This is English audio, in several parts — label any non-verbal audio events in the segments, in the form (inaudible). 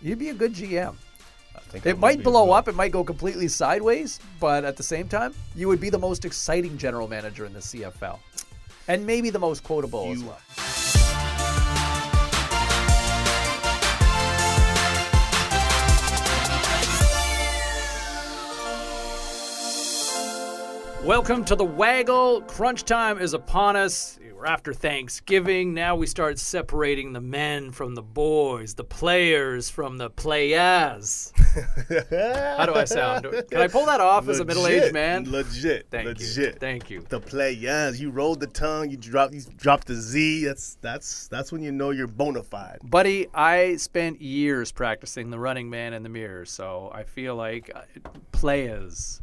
You'd be a good GM. I think It would might blow up. It might go completely sideways, but at the same time, you would be the most exciting general manager in the CFL, and maybe the most quotable as well. Welcome to the Waggle. Crunch time is upon us. We're after Thanksgiving. Now we start separating the men from the boys, the players from the players. How do I sound? Can I pull that off as a middle-aged man? Legit. Thank legit. you. Thank you. The play, yes. You rolled the tongue. You dropped. You dropped the Z. That's that's that's when you know you're bona fide. Buddy, I spent years practicing the running man in the mirror, so I feel like uh, players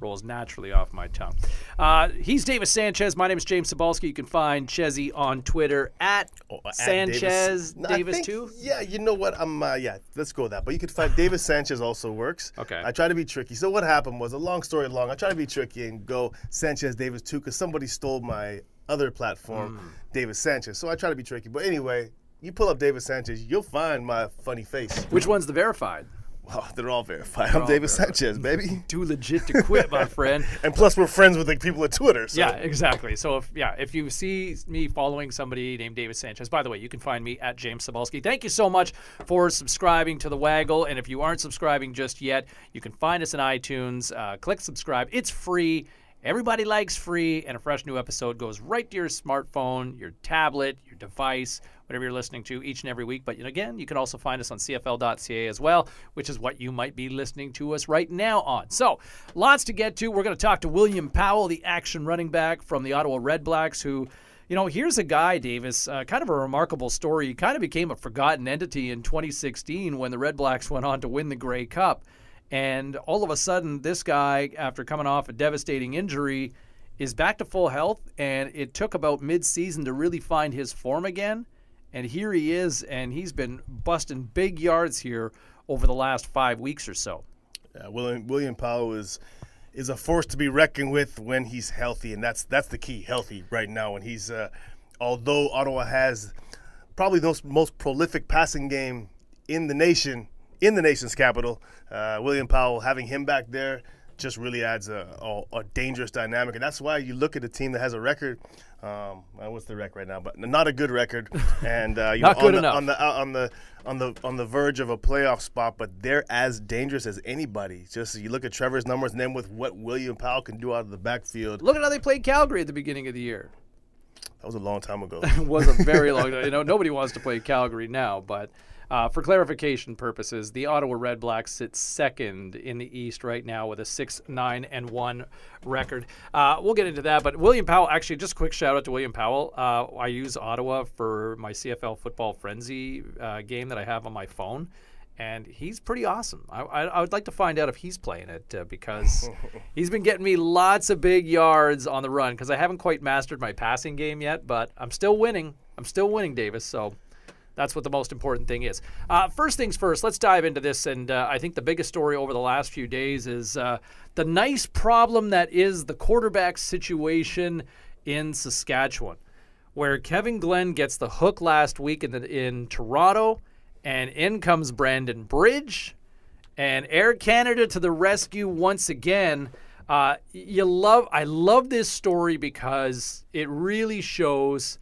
rolls naturally off my tongue. Uh, he's Davis Sanchez. My name is James Sabalski. You can find Chezzy on Twitter at Oh, at Sanchez No, Davis, think- too. Yeah, you know what? I'm uh, yeah. Let's go with that. But you could find Davis Sanchez also works. Okay. I try to be tricky. So what happened was a long story long. I try to be tricky and go Sanchez Davis too because somebody stole my other platform, Hmm. Davis Sanchez. So I try to be tricky. But anyway, you pull up Davis Sanchez, you'll find my funny face. Which one's the verified? Wow, (laughs) they're all verified. I'm all Davis verified. Sanchez, baby. (laughs) Too legit to quit, my (laughs) friend. And plus, we're friends with the people at Twitter. So. Yeah, exactly. So if yeah, if you see me following somebody named David Sanchez, by the way, you can find me at James Sabalski. Thank you so much for subscribing to the Waggle. And if you aren't subscribing just yet, you can find us in iTunes. Uh, click subscribe. It's free. Everybody likes free, and a fresh new episode goes right to your smartphone, your tablet, your device, whatever you're listening to each and every week. But again, you can also find us on CFL.ca as well, which is what you might be listening to us right now on. So, lots to get to. We're going to talk to William Powell, the action running back from the Ottawa Red Blacks, who you know, here's a guy, Davis, uh, kind of a remarkable story. He kind of became a forgotten entity in 2016 when the Red Blacks went on to win the Grey Cup. And all of a sudden, this guy, after coming off a devastating injury, is back to full health. And it took about mid-season to really find his form again. And here he is, and he's been busting big yards here over the last five weeks or so. Yeah, William William Powell is is a force to be reckoned with when he's healthy, and that's that's the key, healthy right now. And he's uh, although Ottawa has probably the most, most prolific passing game in the nation, in the nation's capital, uh, William Powell having him back there just really adds a, a, a dangerous dynamic, and that's why you look at a team that has a record. Um, what's the record right now? But not a good record, (laughs) and uh, you Not know, good on enough. The, on the uh, on the on the on the verge of a playoff spot, but they're as dangerous as anybody. Just you look at Trevor's numbers, and then with what William Powell can do out of the backfield, Look at how they played Calgary at the beginning of the year. that was a long time ago. (laughs) It was a very long time. You know, nobody wants to play Calgary now, but uh, for clarification purposes, the Ottawa Red Blacks sit second in the East right now with a six nine and one record. Uh, we'll get into that, but William Powell. Actually, just a quick shout out to William Powell. Uh, I use Ottawa for my CFL Football Frenzy uh, game that I have on my phone. And he's pretty awesome. I, I, I would like to find out if he's playing it uh, because (laughs) he's been getting me lots of big yards on the run because I haven't quite mastered my passing game yet, but I'm still winning. I'm still winning, Davis. So that's what the most important thing is. Uh, first things first, let's dive into this. And uh, I think the biggest story over the last few days is uh, the nice problem that is the quarterback situation in Saskatchewan, where Kevin Glenn gets the hook last week in, the, in Toronto, and in comes Brandon Bridge, and Air Canada to the rescue once again. Uh, you love, I love this story because it really shows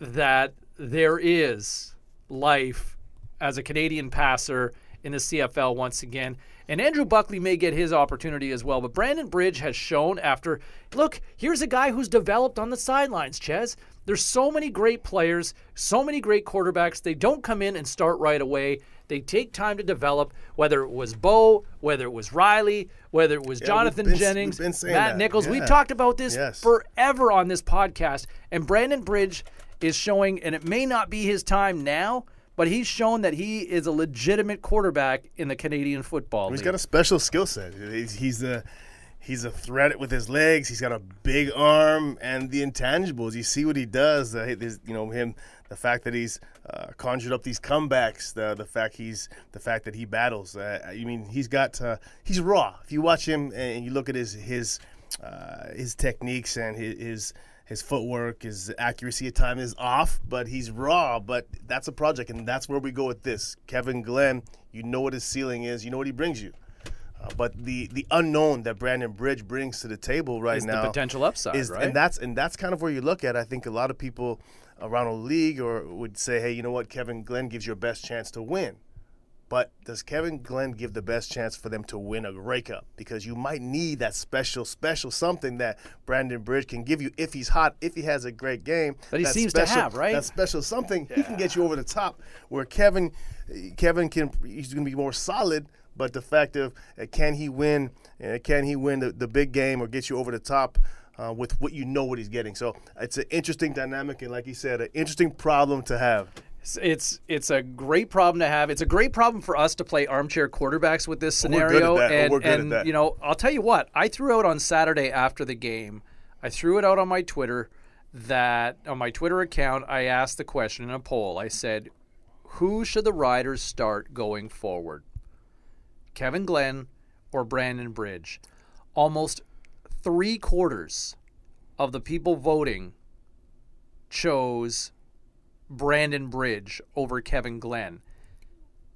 that there is life as a Canadian passer in the CFL once again. And Andrew Buckley may get his opportunity as well. But Brandon Bridge has shown after, look, here's a guy who's developed on the sidelines, Ches. There's so many great players, so many great quarterbacks. They don't come in and start right away. They take time to develop, whether it was Bo, whether it was Riley, whether it was we've Jonathan been- Jennings, we've been saying Matt that. Nichols. We've talked about this Yes. forever on this podcast. And Brandon Bridge is showing, and it may not be his time now, but he's shown that he is a legitimate quarterback in the Canadian football He's league. got a special skill set. He's, he's a he's a threat with his legs. He's got a big arm and the intangibles. You see what he does. Uh, there's, you know him. The fact that he's uh, conjured up these comebacks. The the fact he's the fact that he battles. Uh, I mean, he's got uh, he's raw. If you watch him and you look at his his uh, his techniques and his, his his footwork, his accuracy at time is off, but he's raw. But that's a project, and that's where we go with this. Kevin Glenn, you know what his ceiling is, you know what he brings you. Uh, but the the unknown that Brandon Bridge brings to the table right now Is the potential upside, is, right? And that's and that's kind of where you look at. I think a lot of people around the league or would say, hey, you know what, Kevin Glenn gives you your best chance to win. But does Kevin Glenn give the best chance for them to win a Grey Cup? Because you might need that special, special something that Brandon Bridge can give you if he's hot, if he has a great game. That he seems to special- have, right? That special something he can get you over the top. Where Kevin, Kevin can he's going to be more solid. But the fact of uh, can he win? Uh, can he win the, the big game or get you over the top? Uh, with what you know what he's getting, so it's an interesting dynamic, and like you said, an interesting problem to have. It's- It's a great problem to have. It's a great problem for us to play armchair quarterbacks with this We're good at scenario. Oh, And, we're good at and you know, I'll tell you what. I threw out on Saturday after the game. I threw it out on my Twitter that on my Twitter account. I asked the question in a poll. I said, "Who should the Riders start going forward? Kevin Glenn or Brandon Bridge?" Almost three quarters of the people voting chose Brandon Bridge over Kevin Glenn.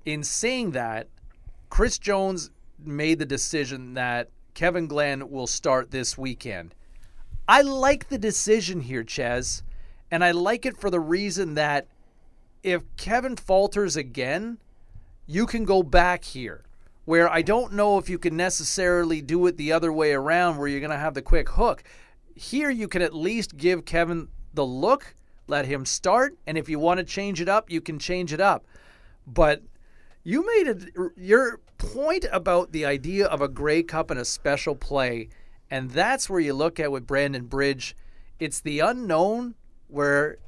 In saying that, Chris Jones made the decision that Kevin Glenn will start this weekend. I like the decision here, Ches, and I like it for the reason that if Kevin falters again, you can go back here. Where I don't know if you can necessarily do it the other way around, where you're going to have the quick hook. Here, you can at least give Kevin the look, let him start, and if you want to change it up, you can change it up. But you made it your point about the idea of a Grey Cup and a special play, and that's where you look at with Brandon Bridge. It's the unknown where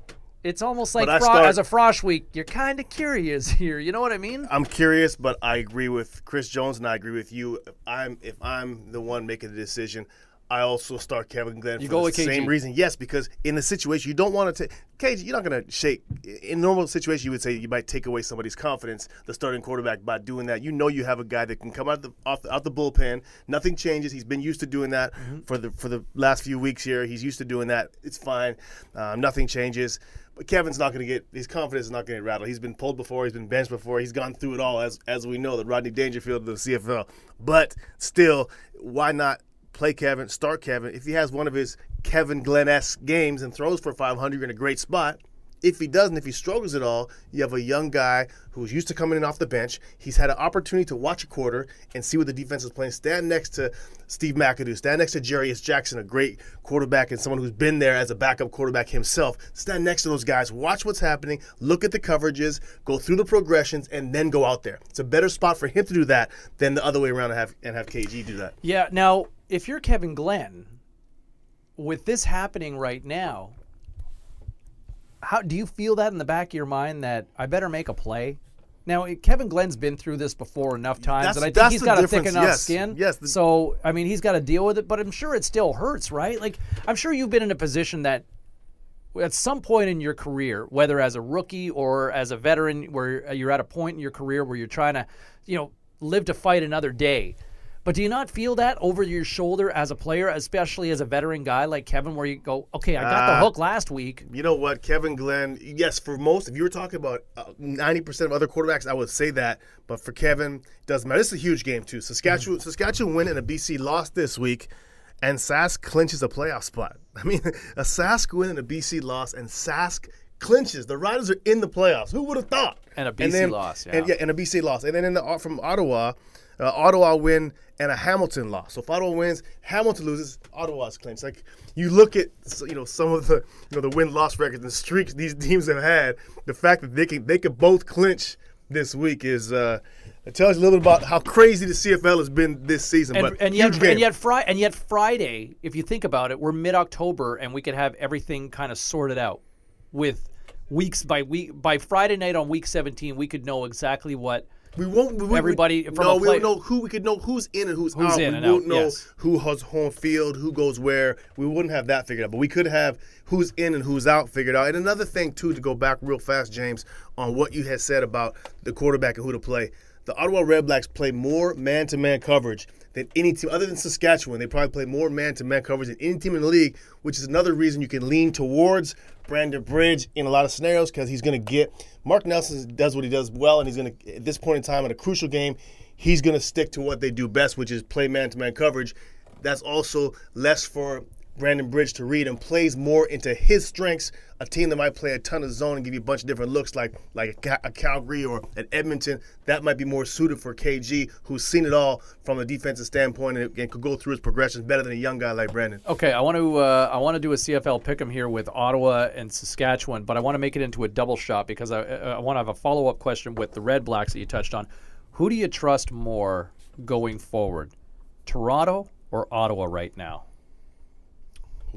it's almost like Fro- start- as a Frosh week, you're kind of curious (laughs) here. You know what I mean? I'm curious, but I agree with Chris Jones and I agree with you. If I'm if I'm the one making the decision, I also start Kevin Glenn You for go the KG. same reason. Yes, because in a situation you don't want to take KG, you're not going to shake. In a normal situation, you would say you might take away somebody's confidence, the starting quarterback, by doing that. You know you have a guy that can come out the off the, out the bullpen. Nothing changes. He's been used to doing that Mm-hmm. for the for the last few weeks here. He's used to doing that. It's fine. Um, nothing changes. But Kevin's not going to get his confidence is not going to rattle. He's been pulled before. He's been benched before. He's gone through it all, as as we know, the Rodney Dangerfield of the CFL. But still, why not play Kevin, start Kevin? If he has one of his Kevin Glenn esque games and throws for 500, you're in a great spot. If he doesn't, if he struggles at all, you have a young guy who's used to coming in off the bench. He's had an opportunity to watch a quarter and see what the defense is playing. Stand next to Steve McAdoo. Stand next to Jarious Jackson, a great quarterback and someone who's been there as a backup quarterback himself. Stand next to those guys. Watch what's happening. Look at the coverages. Go through the progressions and then go out there. It's a better spot for him to do that than the other way around and have and have KG do that. Yeah. Now, if you're Kevin Glenn, with this happening right now, how do you feel that in the back of your mind that I better make a play? Now, Kevin Glenn's been through this before enough times, That's- and I think he's got a thick enough yes, skin. yes, the- so, I mean, he's got to deal with it, but I'm sure it still hurts, right? Like, I'm sure you've been in a position that at some point in your career, whether as a rookie or as a veteran, where uh, you're at a point in your career where you're trying to, you know, live to fight another day. But do you not feel that over your shoulder as a player, especially as a veteran guy like Kevin, where you go, okay, I got the Ah. hook last week. You know what, Kevin Glenn? Yes, for most, if you were talking about uh, ninety percent of other quarterbacks, I would say that. But for Kevin, it doesn't matter. This is a huge game too. Saskatchewan, Saskatchewan win and a BC loss this week, and Sask clinches a playoff spot. (laughs) I mean, a Sask win and a BC loss, and Sask clinches. The Riders are in the playoffs. Who would have thought? And a BC loss, And yeah. yeah, and a BC loss, and then in the from Ottawa. Uh, Ottawa win and a Hamilton loss. So if Ottawa wins, Hamilton loses, Ottawa's claims. Like you look at you know some of the you know the win loss records and streaks these (laughs) teams have had. The fact that they can they could both clinch this week is uh, it tells you a little bit about how crazy the CFL has been this season. And, but and yet, and yet, Fri- and yet, Friday. If you think about it, we're mid-October, and we could have everything kind of sorted out with weeks by week. By Friday night on week 17, we could know exactly what We won't. We, Everybody We, from no, we don't know who. We could know who's in and who's, Who's out. in we won't out, know yes. who has home field, who goes where. We wouldn't have that figured out. But we could have who's in and who's out figured out. And another thing too, to go back real fast, James, on what you had said about the quarterback and who to play. The Ottawa Redblacks play more man-to-man coverage than any team other than Saskatchewan. They probably play more man-to-man coverage than any team in the league, which is another reason you can lean towards Brandon Bridge in a lot of scenarios because he's going to get Mark Nelson does what he does well, and he's going to at this point in time in a crucial game, he's going to stick to what they do best, which is play man-to-man coverage. That's also less for Brandon Bridge to read and plays more into his strengths. A team that might play a ton of zone and give you a bunch of different looks, like like a, a Calgary or an Edmonton, that might be more suited for KG, who's seen it all from a defensive standpoint and, and could go through his progressions better than a young guy like Brandon. Okay, I want to uh, I want to do a CFL pick'em here with Ottawa and Saskatchewan, but I want to make it into a double shot because I, I want to have a follow up question with the Red Blacks that you touched on. Who do you trust more going forward, Toronto or Ottawa right now?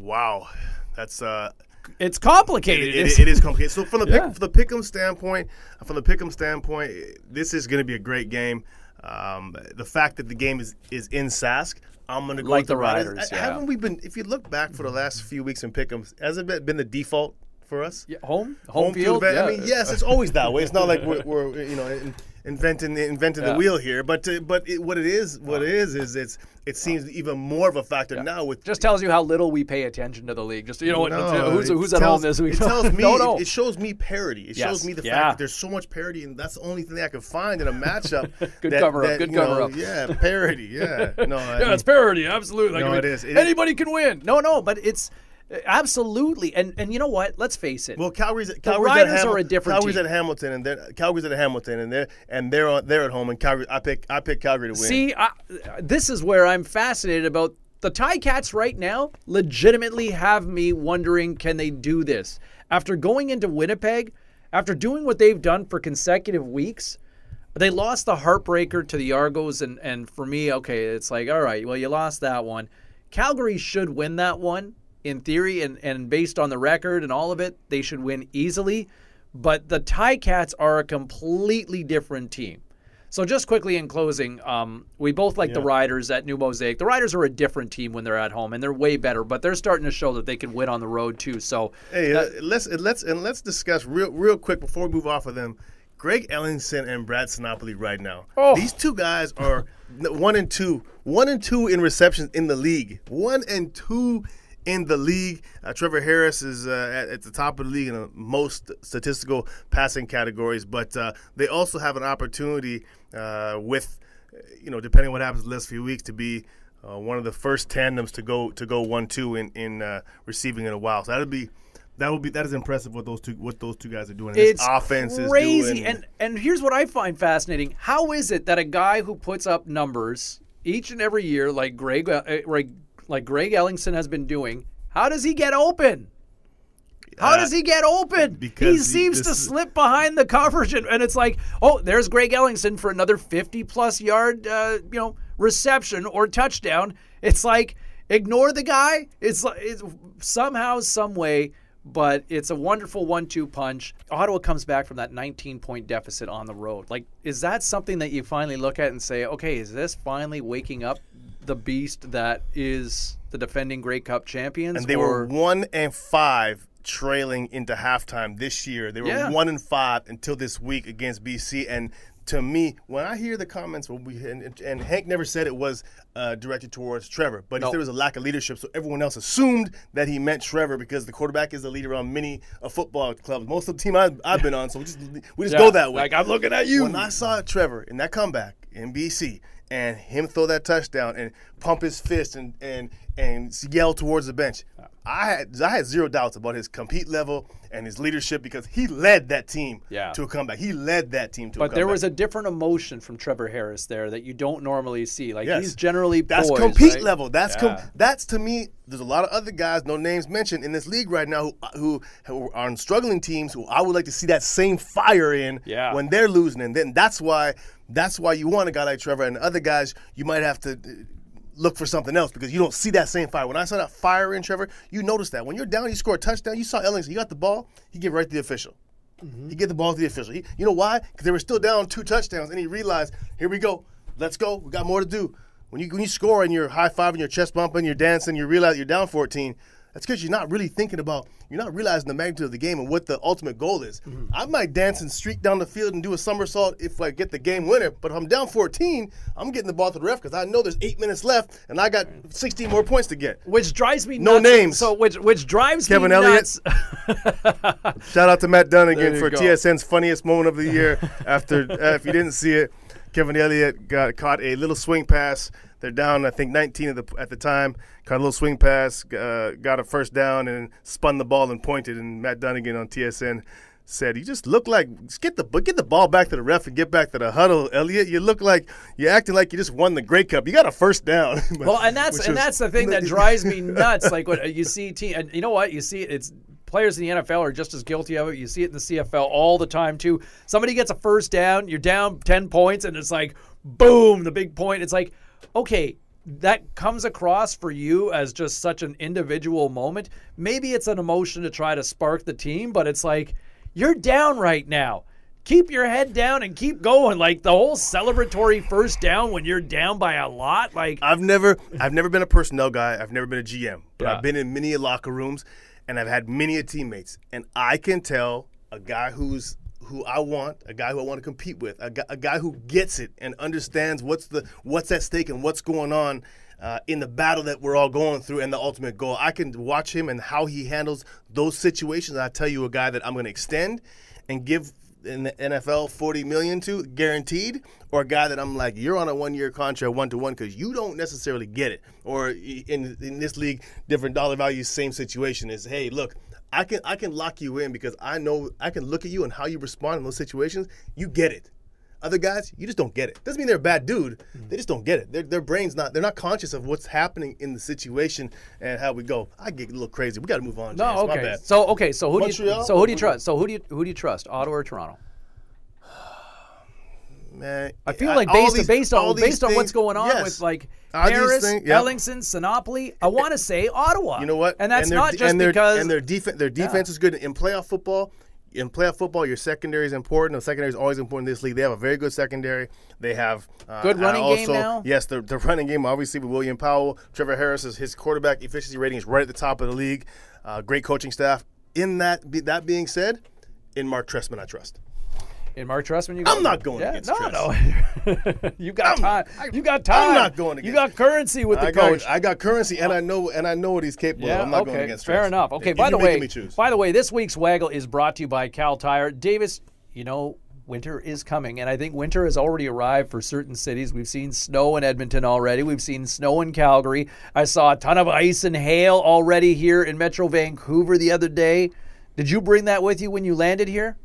Wow, that's uh, it's complicated. it, it, it is complicated. So from the Yeah. pick, from the pick'em standpoint, from the pick'em standpoint, this is going to be a great game. Um, the fact that the game is is in Sask, I'm going to go Like with the Riders. Riders, yeah. Haven't we been? If you look back for the last few weeks in pick'ems, hasn't it been the default for us? Yeah, home home, field. advantage. I mean, yes, it's always that way. It's not like we're, we're you know in, inventing inventing Yeah. the wheel here, but uh, but it, what it is, what it is, is it's it seems even more of a factor now with Just tells you how little we pay attention to the league. Just you know what? no, who's who's at home this week? It tells (laughs) me. no, no. It, it shows me parity. It Yes, shows me the yeah. fact that there's so much parity, and that's the only thing I can find in a matchup. (laughs) Good that- cover up, good you know, cover up. Yeah, parity. Yeah. (laughs) No, I yeah, mean, it's parody. Absolutely. No, I mean, it is. It is- anybody can win. No, no, but it's absolutely. And and you know what? Let's face it. Well, Calgary's, Calgary's Riders at Hamil- are a different Calgary's team. at Hamilton, and they're Calgary's at Hamilton, and they're and they're on, they're at home, and Calgary. I pick I pick Calgary to win. See, I, this is where I'm fascinated about the Ticats right now. Legitimately, have me wondering, can they do this after going into Winnipeg, after doing what they've done for consecutive weeks? They lost the heartbreaker to the Argos, and and for me, okay, it's like, all right, well, you lost that one. Calgary should win that one in theory, and and based on the record and all of it, they should win easily. But the Ticats are a completely different team. So just quickly in closing, um, we both like the Riders at New Mosaic. The Riders are a different team when they're at home, and they're way better. But they're starting to show that they can win on the road too. So Hey, uh, let's let's and let's discuss real real quick before we move off of them. Greg Ellingson and Brad Sinopoli right now. Oh. These two guys are one and two, one and two in receptions in the league. One and two in the league. Uh, Trevor Harris is uh, at, at the top of the league in uh, most statistical passing categories, but uh, they also have an opportunity uh, with, uh, you know, depending on what happens the last few weeks, to be uh, one of the first tandems to go to go one two in in uh, receiving in a while. So that'll be. That would be that is impressive what those two what those two guys are doing. it's offense is crazy. And and here's what I find fascinating: How is it that a guy who puts up numbers each and every year, like Greg, uh, like like Greg Ellingson has been doing, how does he get open? How Uh, does he get open? because he he- seems to slip behind the coverage, and, and it's like, oh, there's Greg Ellingson for another 50 plus yard, uh, you know, reception or touchdown. It's like ignore the guy. It's like it's somehow, some way, but it's a wonderful one-two punch. Ottawa comes back from that 19-point deficit on the road. Like, is that something that you finally look at and say, okay, is this finally waking up the beast that is the defending Grey Cup champions? and they or- were one and five trailing into halftime this year. They were Yeah. one and five until this week against BC. And to me, when I hear the comments, when we and, and Hank never said it was uh, directed towards Trevor, but No. he said was a lack of leadership. So everyone else assumed that he meant Trevor because the quarterback is the leader on many uh, football clubs. Most of the team I've, I've been on, so we just we just Yeah, go that way. Like I'm looking at you. When I saw Trevor in that comeback in BC and him throw that touchdown and pump his fist and and and yell towards the bench, I had I had zero doubts about his compete level and his leadership because he led that team Yeah. to a comeback. He led that team to a comeback. But there was a different emotion from Trevor Harris there that you don't normally see. Like Yes. he's generally That's poised, compete right? level. That's com- that's to me. There's a lot of other guys, no names mentioned, in this league right now who, who who are on struggling teams. Who I would like to see that same fire in Yeah. when they're losing, and then that's why that's why you want a guy like Trevor and other guys. You might have to. Look for something else because you don't see that same fire. When I saw that fire in Trevor, you notice that when you're down, you score a touchdown. You saw Ellingson, he got the ball, he give it right to the official. He get the ball to the official. He, you know why? Because they were still down two touchdowns, and he realized, here we go, let's go. We got more to do. When you when you score and you're high fiving, your chest bumping, you're dancing, you realize you're down 14. That's because you're not really thinking about, you're not realizing the magnitude of the game and what the ultimate goal is. Mm-hmm. I might dance and streak down the field and do a somersault if I get the game winner, but if I'm down 14, I'm getting the ball to the ref because I know there's eight minutes left and I got 16 more points to get. Which drives me No nuts. names. So which which drives Kevin me Elliott. (laughs) Shout out to Matt Dunn you for go. TSN's funniest moment of the year. (laughs) After, uh, if you didn't see it, Kevin Elliott got caught a little swing pass. They're down, I think, 19 at the at the time. Caught a little swing pass, uh, got a first down, and spun the ball and pointed. And Matt Dunnigan on TSN said, "You just look like just get the get the ball back to the ref and get back to the huddle, Elliot. You look like you're acting like you just won the Grey Cup. You got a first down." (laughs) Well, and that's and was- that's the thing that (laughs) drives me (laughs) nuts. Like what you see, team, and you know what you see, it's players in the NFL are just as guilty of it. You see it in the CFL all the time too. Somebody gets a first down, you're down ten points, and it's like boom, the big point. It's like okay. That comes across for you as just such an individual moment. Maybe it's an emotion to try to spark the team, but it's like you're down right now keep your head down and keep going. Like the whole celebratory first down when you're down by a lot. Like I've never I've never been a personnel guy. I've never been a GM, but Yeah. I've been in many locker rooms and I've had many a teammates, and I can tell a guy who's who I want, a guy who I want to compete with, a a guy who gets it and understands what's the what's at stake and what's going on. Uh, in the battle that we're all going through and the ultimate goal, I can watch him and how he handles those situations. I tell you, a guy that I'm going to extend and give in the NFL 40 million to guaranteed? Or a guy that I'm like you're on a one year contract one to one because you don't necessarily get it. Or in in this league different dollar values same situation is hey look I can I can lock you in because I know I can look at you and how you respond in those situations. You get it other guys you just don't get it doesn't mean they're a bad dude they just don't get it their, their brains not they're not conscious of what's happening in the situation and how we go I get a little crazy we got to move on no, James. My okay. bad. So okay, so who do you so who do you trust? So who do you who do you trust? Ottawa or Toronto? (sighs) man I feel like all based these- based on these based on what's going on yes. with like All these things- yep. Ellingson, Sinopoli, I want to say Ottawa. You know what? And that's their- not just and because and their defense their defense is good in playoff football. In playoff football, your secondary is important. The secondary is always important in this league. They have a very good secondary. They have uh, Good running also, game now? Yes, the, the running game obviously with William Powell, Trevor Harris is his quarterback efficiency rating is right at the top of the league. Uh, great coaching staff. In that that being said, in Mark Trestman, I trust. In Mark Trestman, you go, I'm not going yeah, against no, Tress. no. (laughs) you got I'm- time. you got time. I'm not going against. You got currency with the I coach. got, I got currency, and I know and I know what he's capable Yeah, of. I'm not okay, going against fair Tress. enough. Okay, You're by the way, by the way, this week's Waggle is brought to you by Kal Tire. Davis, you know, winter is coming, and I think winter has already arrived for certain cities. We've seen snow in Edmonton already. We've seen snow in Calgary. I saw a ton of ice and hail already here in Metro Vancouver the other day. Did you bring that with you when you landed here?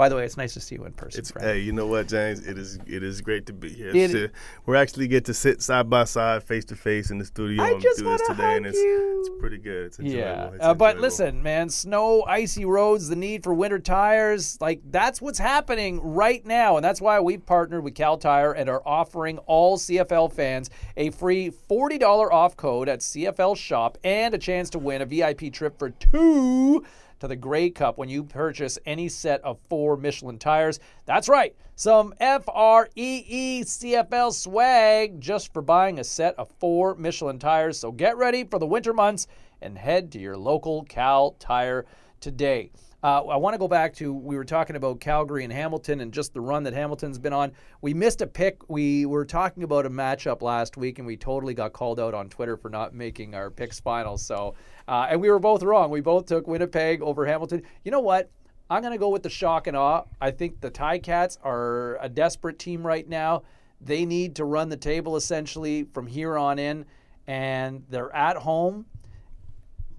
By the way, it's nice to see you in person. friend. Hey, you know what, James? It is it is great to be here. It- Sit- we actually get to sit side by side, face to face in the studio I and do this today, and it's it's pretty good. It's enjoyable. Yeah, It's uh, but listen, man, snow, icy roads, the need for winter tires, like that's what's happening right now, and that's why we've partnered with Kal Tire and are offering all CFL fans a free forty dollar off code at CFL Shop and a chance to win a VIP trip for two to the Grey Cup when you purchase any set of four Michelin tires. That's right, some F R E E CFL swag just for buying a set of four Michelin tires. So get ready for the winter months and head to your local Kal Tire today. Uh, I want to go back to we were talking about Calgary and Hamilton and just the run that Hamilton's been on. We missed a pick. We were talking about a matchup last week, and we totally got called out on Twitter for not making our picks final. So, uh, and we were both wrong. We both took Winnipeg over Hamilton. You know what? I'm going to go with the shock and awe. I think the Ticats are a desperate team right now. They need to run the table essentially from here on in, and they're at home.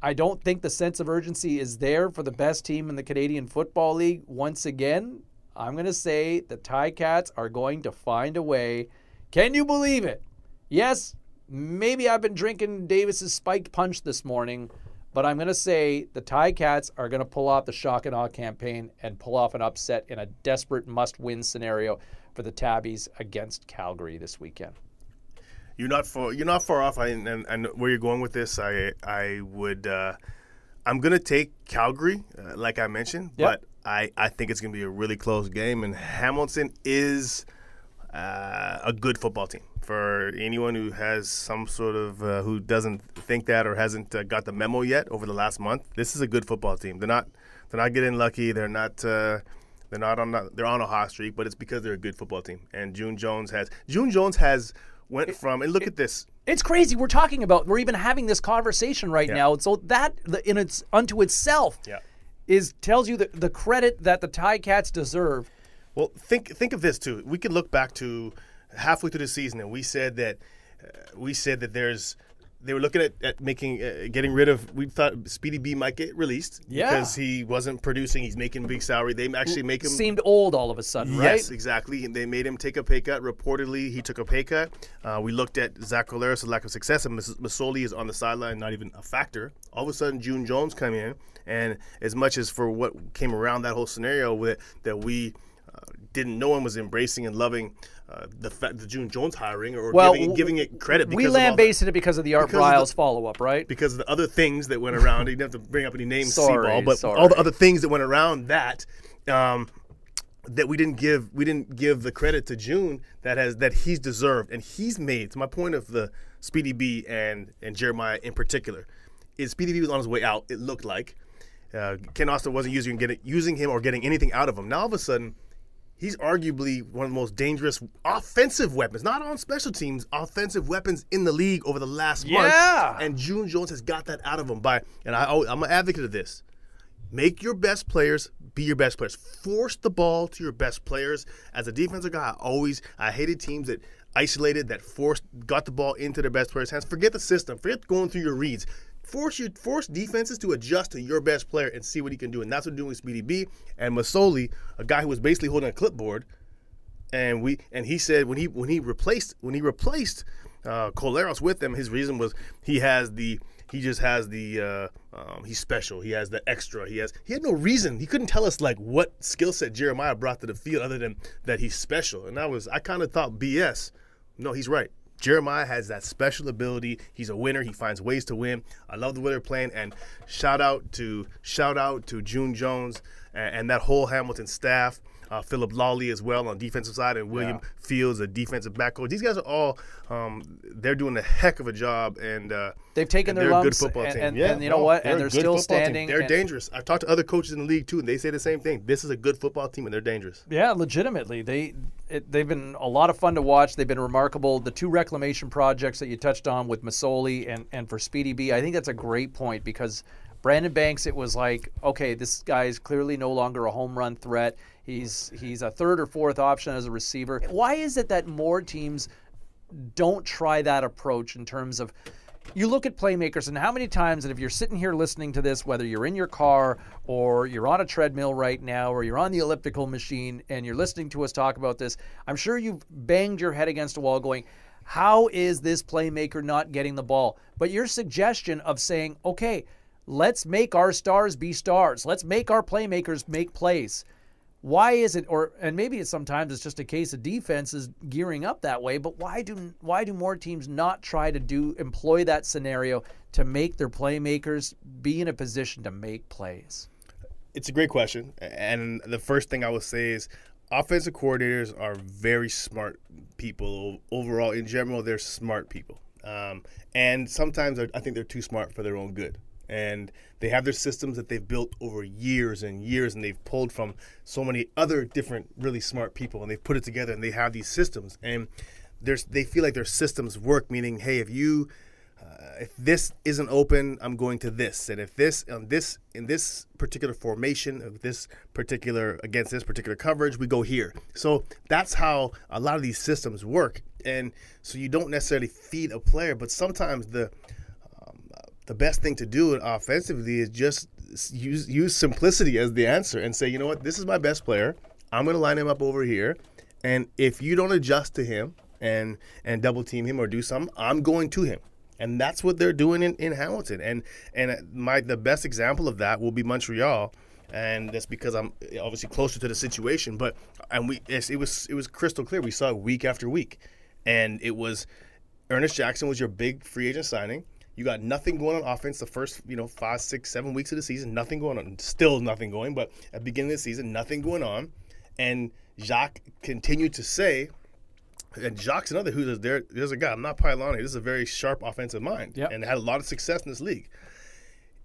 I don't think the sense of urgency is there for the best team in the Canadian Football League. Once again, I'm going to say the Ticats are going to find a way. Can you believe it? Yes, maybe I've been drinking Davis's spiked punch this morning, but I'm going to say the Ticats are going to pull off the shock and awe campaign and pull off an upset in a desperate must-win scenario for the Tabbies against Calgary this weekend. You're not far you're not far off. I and, and where you're going with this, I I would uh, I'm gonna take Calgary, uh, like I mentioned, Yep. but I I think it's gonna be a really close game, and Hamilton is. uh, a good football team. For anyone who has some sort of uh, who doesn't think that or hasn't uh, got the memo yet over the last month, this is a good football team. They're not they're not getting lucky. They're not. Uh, they're not on. The, they're on a hot streak, but it's because they're a good football team. And June Jones has. June Jones has went from. And look at this. It's crazy. We're talking about. We're even having this conversation right Yeah. now. So that in its unto itself Yeah. is tells you the, the credit that the Ticats deserve. Well, think think of this too. We can look back to halfway through the season, and we said that uh, we said that there's they were looking at, at making uh, getting rid of. We thought Speedy B might get released Yeah. because he wasn't producing. He's making big salary. They actually make him Seemed old all of a sudden, right? Yes, exactly. And they made him take a pay cut. Reportedly, he took a pay cut. Uh, we looked at Zach Collaros' lack of success, and Mas- Masoli is on the sideline, not even a factor. All of a sudden, June Jones come in, and as much as for what came around that whole scenario with that we uh, didn't, no one was embracing and loving uh, the the June Jones hiring or Well, giving, giving it credit. Because we of all the- lambasted it because of the Art Briles follow up, right? because of the other things that went around. you didn't have to bring up any names, Sorry, Seaball, but sorry. all the other things that went around that. Um, that we didn't give we didn't give the credit to June that has that he's deserved and he's made to my point of the Speedy B and and Jeremiah in particular is Speedy B was on his way out it looked like uh, Kent Austin wasn't using getting using him or getting anything out of him now all of a sudden he's arguably one of the most dangerous offensive weapons not on special teams offensive weapons in the league over the last Yeah. month and June Jones has got that out of him by and I, I'm an advocate of this Make your best players be your best players. Force the ball to your best players. As a defensive guy, I always I hated teams that isolated, that forced got the ball into their best players' hands. Forget the system. Forget going through your reads. Force your force defenses to adjust to your best player and see what he can do. And that's what doing with Speedy B and Masoli, a guy who was basically holding a clipboard and we and he said when he when he replaced when he replaced uh, Collaros with him, his reason was he has the he just has the uh, um, he's special. He has the extra. He has he had no reason. He couldn't tell us like what skill set Jeremiah brought to the field other than that he's special. And I was I kind of thought BS. No, he's right. Jeremiah has that special ability. He's a winner. He finds ways to win. I love the way they're playing. And shout out to shout out to June Jones and, and that whole Hamilton staff. Uh, Phillip Lolley as well on defensive side, and William Fields, a defensive back coach. These guys are all um, they're doing a heck of a job, and uh, They've taken and their they're a good football and- team. and- yeah, and you know no, what? And a they're still football team. standing, They're dangerous. I've talked to other coaches in the league too, and they say the same thing. This is a good football team, and they're dangerous. Yeah, legitimately, they it, they've been a lot of fun to watch. They've been remarkable. The two reclamation projects that you touched on with Masoli and and for Speedy B, I think that's a great point because Brandon Banks, it was like, okay, this guy is clearly no longer a home run threat. He's he's a third or fourth option as a receiver. Why is it that more teams don't try that approach in terms of you look at playmakers and how many times and if you're sitting here listening to this whether you're in your car or you're on a treadmill right now or you're on the elliptical machine and you're listening to us talk about this i'm sure you've banged your head against a wall going how is this playmaker not getting the ball but your suggestion of saying okay let's make our stars be stars let's make our playmakers make plays why is it or and maybe it's sometimes it's just a case of defenses gearing up that way but why do why do more teams not try to do employ that scenario to make their playmakers be in a position to make plays It's a great question, and the first thing I would say is offensive coordinators are very smart people. Overall, in general, they're smart people, um, and sometimes I think they're too smart for their own good. And they have their systems that they've built over years and years, and they've pulled from so many other different really smart people, and they've put it together, and they have these systems, and there's they feel like their systems work. Meaning, hey, if you uh, if this isn't open, I'm going to this, and if this on this in this particular formation of this particular against this particular coverage, we go here. So that's how a lot of these systems work, and so you don't necessarily feed a player, but sometimes the um, the best thing to do offensively is just use use simplicity as the answer and say, you know what, this is my best player. I'm going to line him up over here, and if you don't adjust to him and and double team him or do something, I'm going to him. And that's what they're doing in, in Hamilton. And and my the best example of that will be Montreal. And that's because I'm obviously closer to the situation. But and we it was it was crystal clear. We saw it week after week, and it was Ernest Jackson was your big free agent signing. You got nothing going on offense the first, you know, five, six, seven weeks of the season. Nothing going on. Still nothing going. But at the beginning of the season, nothing going on. And Jacques continued to say, And Jacques another who's there. There's a guy. I'm not piling. This is a very sharp offensive mind, Yep. and had a lot of success in this league.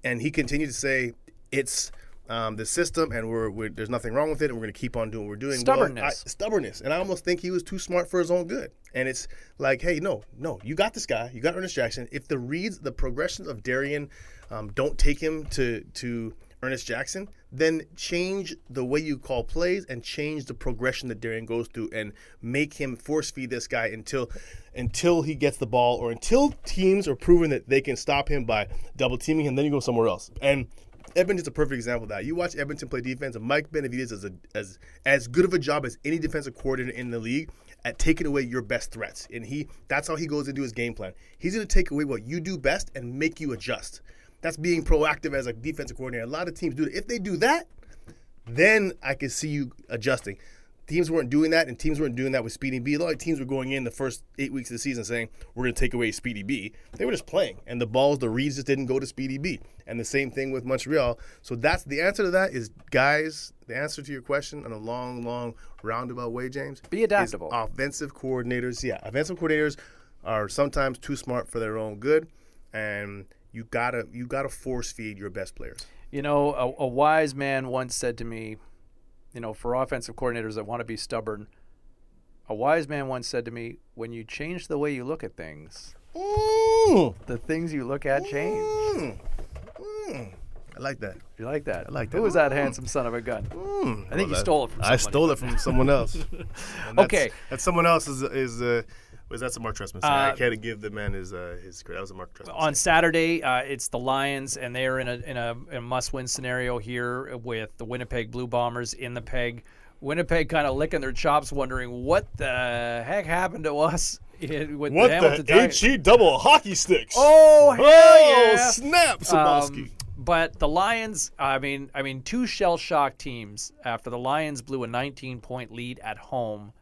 And he continued to say it's um, the system, and we're, we're there's nothing wrong with it, and we're going to keep on doing what we're doing. Well, Stubbornness. I- stubbornness, and I almost think he was too smart for his own good. And it's like, hey, no, no, you got this guy, you got Ernest Jackson. If the reads, the progressions of Darian um, don't take him to to Ernest Jackson, then change the way you call plays and change the progression that Darian goes through, and make him force feed this guy until until he gets the ball, or until teams are proven that they can stop him by double teaming him. Then you go somewhere else, and. Edmonton's a perfect example of that. You watch Edmonton play defense, and Mike Benevides does a, as as good of a job as any defensive coordinator in the league at taking away your best threats. And he that's how he goes into his game plan. He's going to take away what you do best and make you adjust. That's being proactive as a defensive coordinator. A lot of teams do it. If they do that, then I can see you adjusting. Teams weren't doing that, and teams weren't doing that with Speedy B. A lot of teams were going in the first eight weeks of the season saying, We're going to take away Speedy B. They were just playing, and the balls, the reads just didn't go to Speedy B. And the same thing with Montreal. So that's the answer to that is, guys, the answer to your question in a long, long, roundabout way, James. Be adaptable. offensive coordinators, yeah, offensive coordinators are sometimes too smart for their own good, and you gotta you gotta force feed your best players. You know, a, a wise man once said to me, you know, for offensive coordinators that want to be stubborn, a wise man once said to me, when you change the way you look at things, the things you look at change. Mm. Mm. I like that. You like that? I like that. Who was that handsome son of a gun? Mm. I think you that- stole it from I stole it from someone else. (laughs) That's- Okay. That's someone else is is uh, was that a Mark Trestman. saying. I Uh, can't give the man his uh, his credit. That was a Mark Trestman. On. Saturday, uh, it's the Lions, and they are in a in a, a must-win scenario here with the Winnipeg Blue Bombers in the peg. Winnipeg kind of licking their chops, wondering what the heck happened to us (laughs) with What the the Tigers. HE double hockey sticks? Oh hell Oh, yeah! snap, Sabalski. Um, but the Lions, I mean, I mean, two shell shock teams after the Lions blew a 19 point lead at home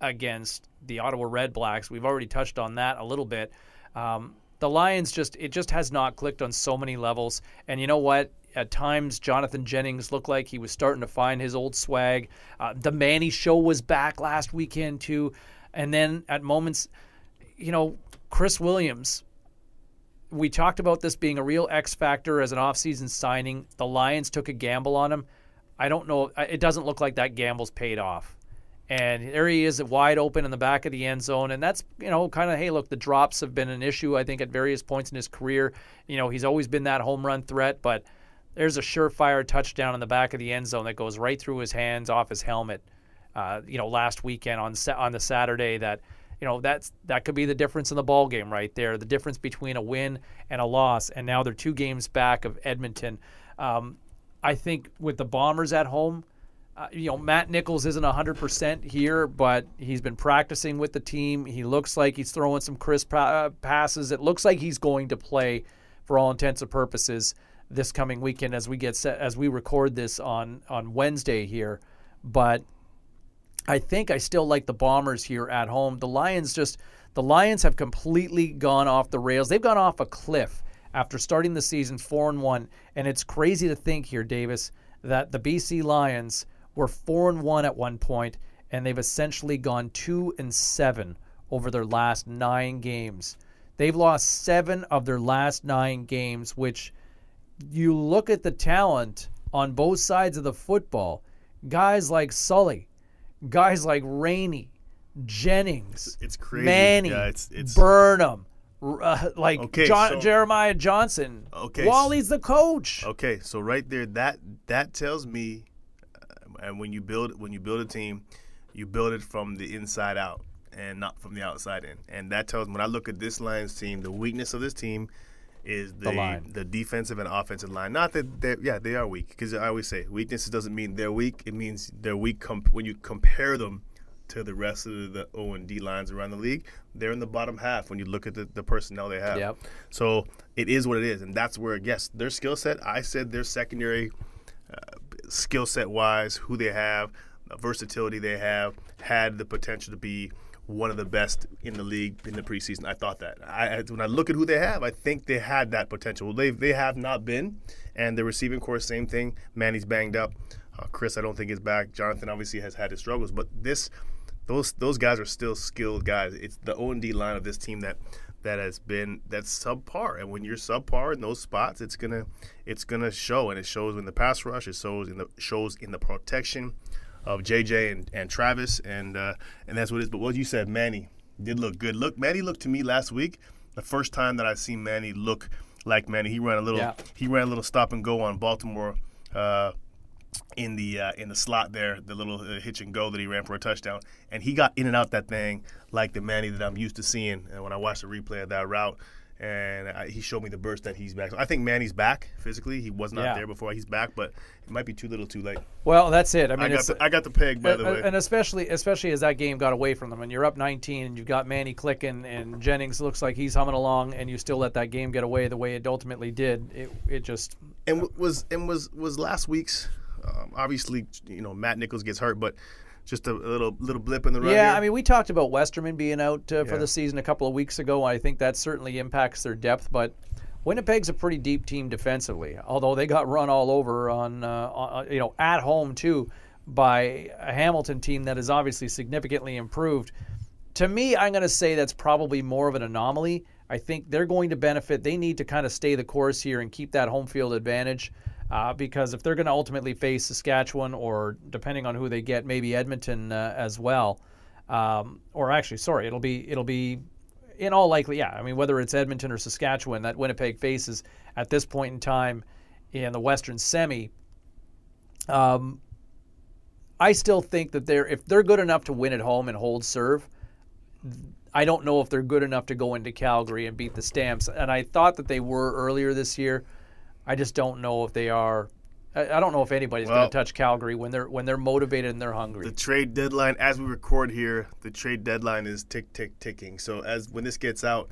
against the Ottawa Red Blacks. We've already touched on that a little bit. Um, the Lions just it just has not clicked on so many levels. And you know what? At times, Jonathan Jennings looked like he was starting to find his old swag. Uh, the Manny Show was back last weekend too, and then at moments, you know, Chris Williams we talked about this being a real X factor as an offseason signing. The Lions took a gamble on him. I don't know. It doesn't look like that gamble's paid off. And there he is, wide open in the back of the end zone. And that's, you know, kind of, hey, look, the drops have been an issue, I think, at various points in his career. You know, he's always been that home run threat, but there's a surefire touchdown in the back of the end zone that goes right through his hands, off his helmet. Uh, you know, last weekend on on the Saturday that you know that's that could be the difference in the ball game right there. The difference between a win and a loss, and now they're two games back of Edmonton. Um, I think with the Bombers at home, uh, you know Matt Nichols isn't hundred percent here, but he's been practicing with the team. He looks like he's throwing some crisp uh, passes. It looks like he's going to play for all intents and purposes this coming weekend as we get set as we record this on on Wednesday here. But I think I still like the Bombers here at home. The Lions just the Lions have completely gone off the rails. They've gone off a cliff after starting the season 4 and 1, and it's crazy to think here Davis that the BC Lions were 4 and 1 at one point and they've essentially gone 2 and 7 over their last 9 games. They've lost 7 of their last 9 games which you look at the talent on both sides of the football. Guys like Sully, guys like Rainey, Jennings, It's crazy. Manny, Yeah, it's- it's- Burnham, uh, like Okay, John, so- Jeremiah Johnson. Okay, Wally's the coach. Okay, so right there, that that tells me, and when you build when you build a team, you build it from the inside out and not from the outside in. And that tells me when I look at this Lions team, the weakness of this team is the line. the defensive and offensive line. Not that they yeah they are weak because I always say weaknesses doesn't mean they're weak. It means they're weak comp- when you compare them to the rest of the O and D lines around the league. They're in the bottom half when you look at the, the personnel they have. Yep. So it is what it is, and that's where yes, their skill set. I said their secondary skill set wise, who they have, the versatility they have, had the potential to be one of the best in the league in the preseason. I thought that. I, when I look at who they have, I think they had that potential. They they have not been, and the receiving core, same thing. Manny's banged up. Uh, Chris, I don't think is back. Jonathan obviously has had his struggles, but this those those guys are still skilled guys. It's the O and D line of this team that that has been that's subpar. And when you're subpar in those spots, it's gonna it's gonna show, and it shows in the pass rush. It shows in the shows in the protection of JJ and, and Travis, and uh, and that's what it is. But what you said, Manny did look good. Look, Manny looked to me last week the first time that I've seen Manny look like Manny. He ran a little Yeah. he ran a little stop and go on Baltimore. Uh, in the uh, in the slot there, the little uh, hitch and go that he ran for a touchdown, and he got in and out that thing like the Manny that I'm used to seeing. And when I watched the replay of that route, and I, he showed me the burst that he's back. So I think Manny's back physically. He was not Yeah. there before. He's back, but it might be too little, too late. Well, that's it. I mean, I got the, I got the peg by the Uh, way. And especially, especially as that game got away from them, and you're up 19, and you've got Manny clicking, and Jennings looks like he's humming along, and you still let that game get away the way it ultimately did. It, it just, and w- was and was was last week's. Um, obviously, you know Matt Nichols gets hurt, but just a, little little blip in the run. yeah. here. I mean, we talked about Westerman being out uh, for Yeah. the season a couple of weeks ago. I think that certainly impacts their depth, but. Winnipeg's a pretty deep team defensively, although they got run all over on, uh, on you know, at home too, by a Hamilton team that is obviously significantly improved. to me, I'm going to say that's probably more of an anomaly. I think they're going to benefit. They need to kind of stay the course here and keep that home field advantage. Uh, because if they're going to ultimately face Saskatchewan or depending on who they get, maybe Edmonton uh, as well, um, or actually, sorry, it'll be it'll be in all likely, yeah. I mean, whether it's Edmonton or Saskatchewan that Winnipeg faces at this point in time in the Western Semi, um, I still think that they're if they're good enough to win at home and hold serve. I don't know if they're good enough to go into Calgary and beat the Stamps. And I thought that they were earlier this year. I just don't know if they are. I I don't know if anybody's Well- going to touch Calgary when they're when they're motivated and they're hungry. The trade deadline, as we record here, the trade deadline is tick tick ticking. So as when this gets out,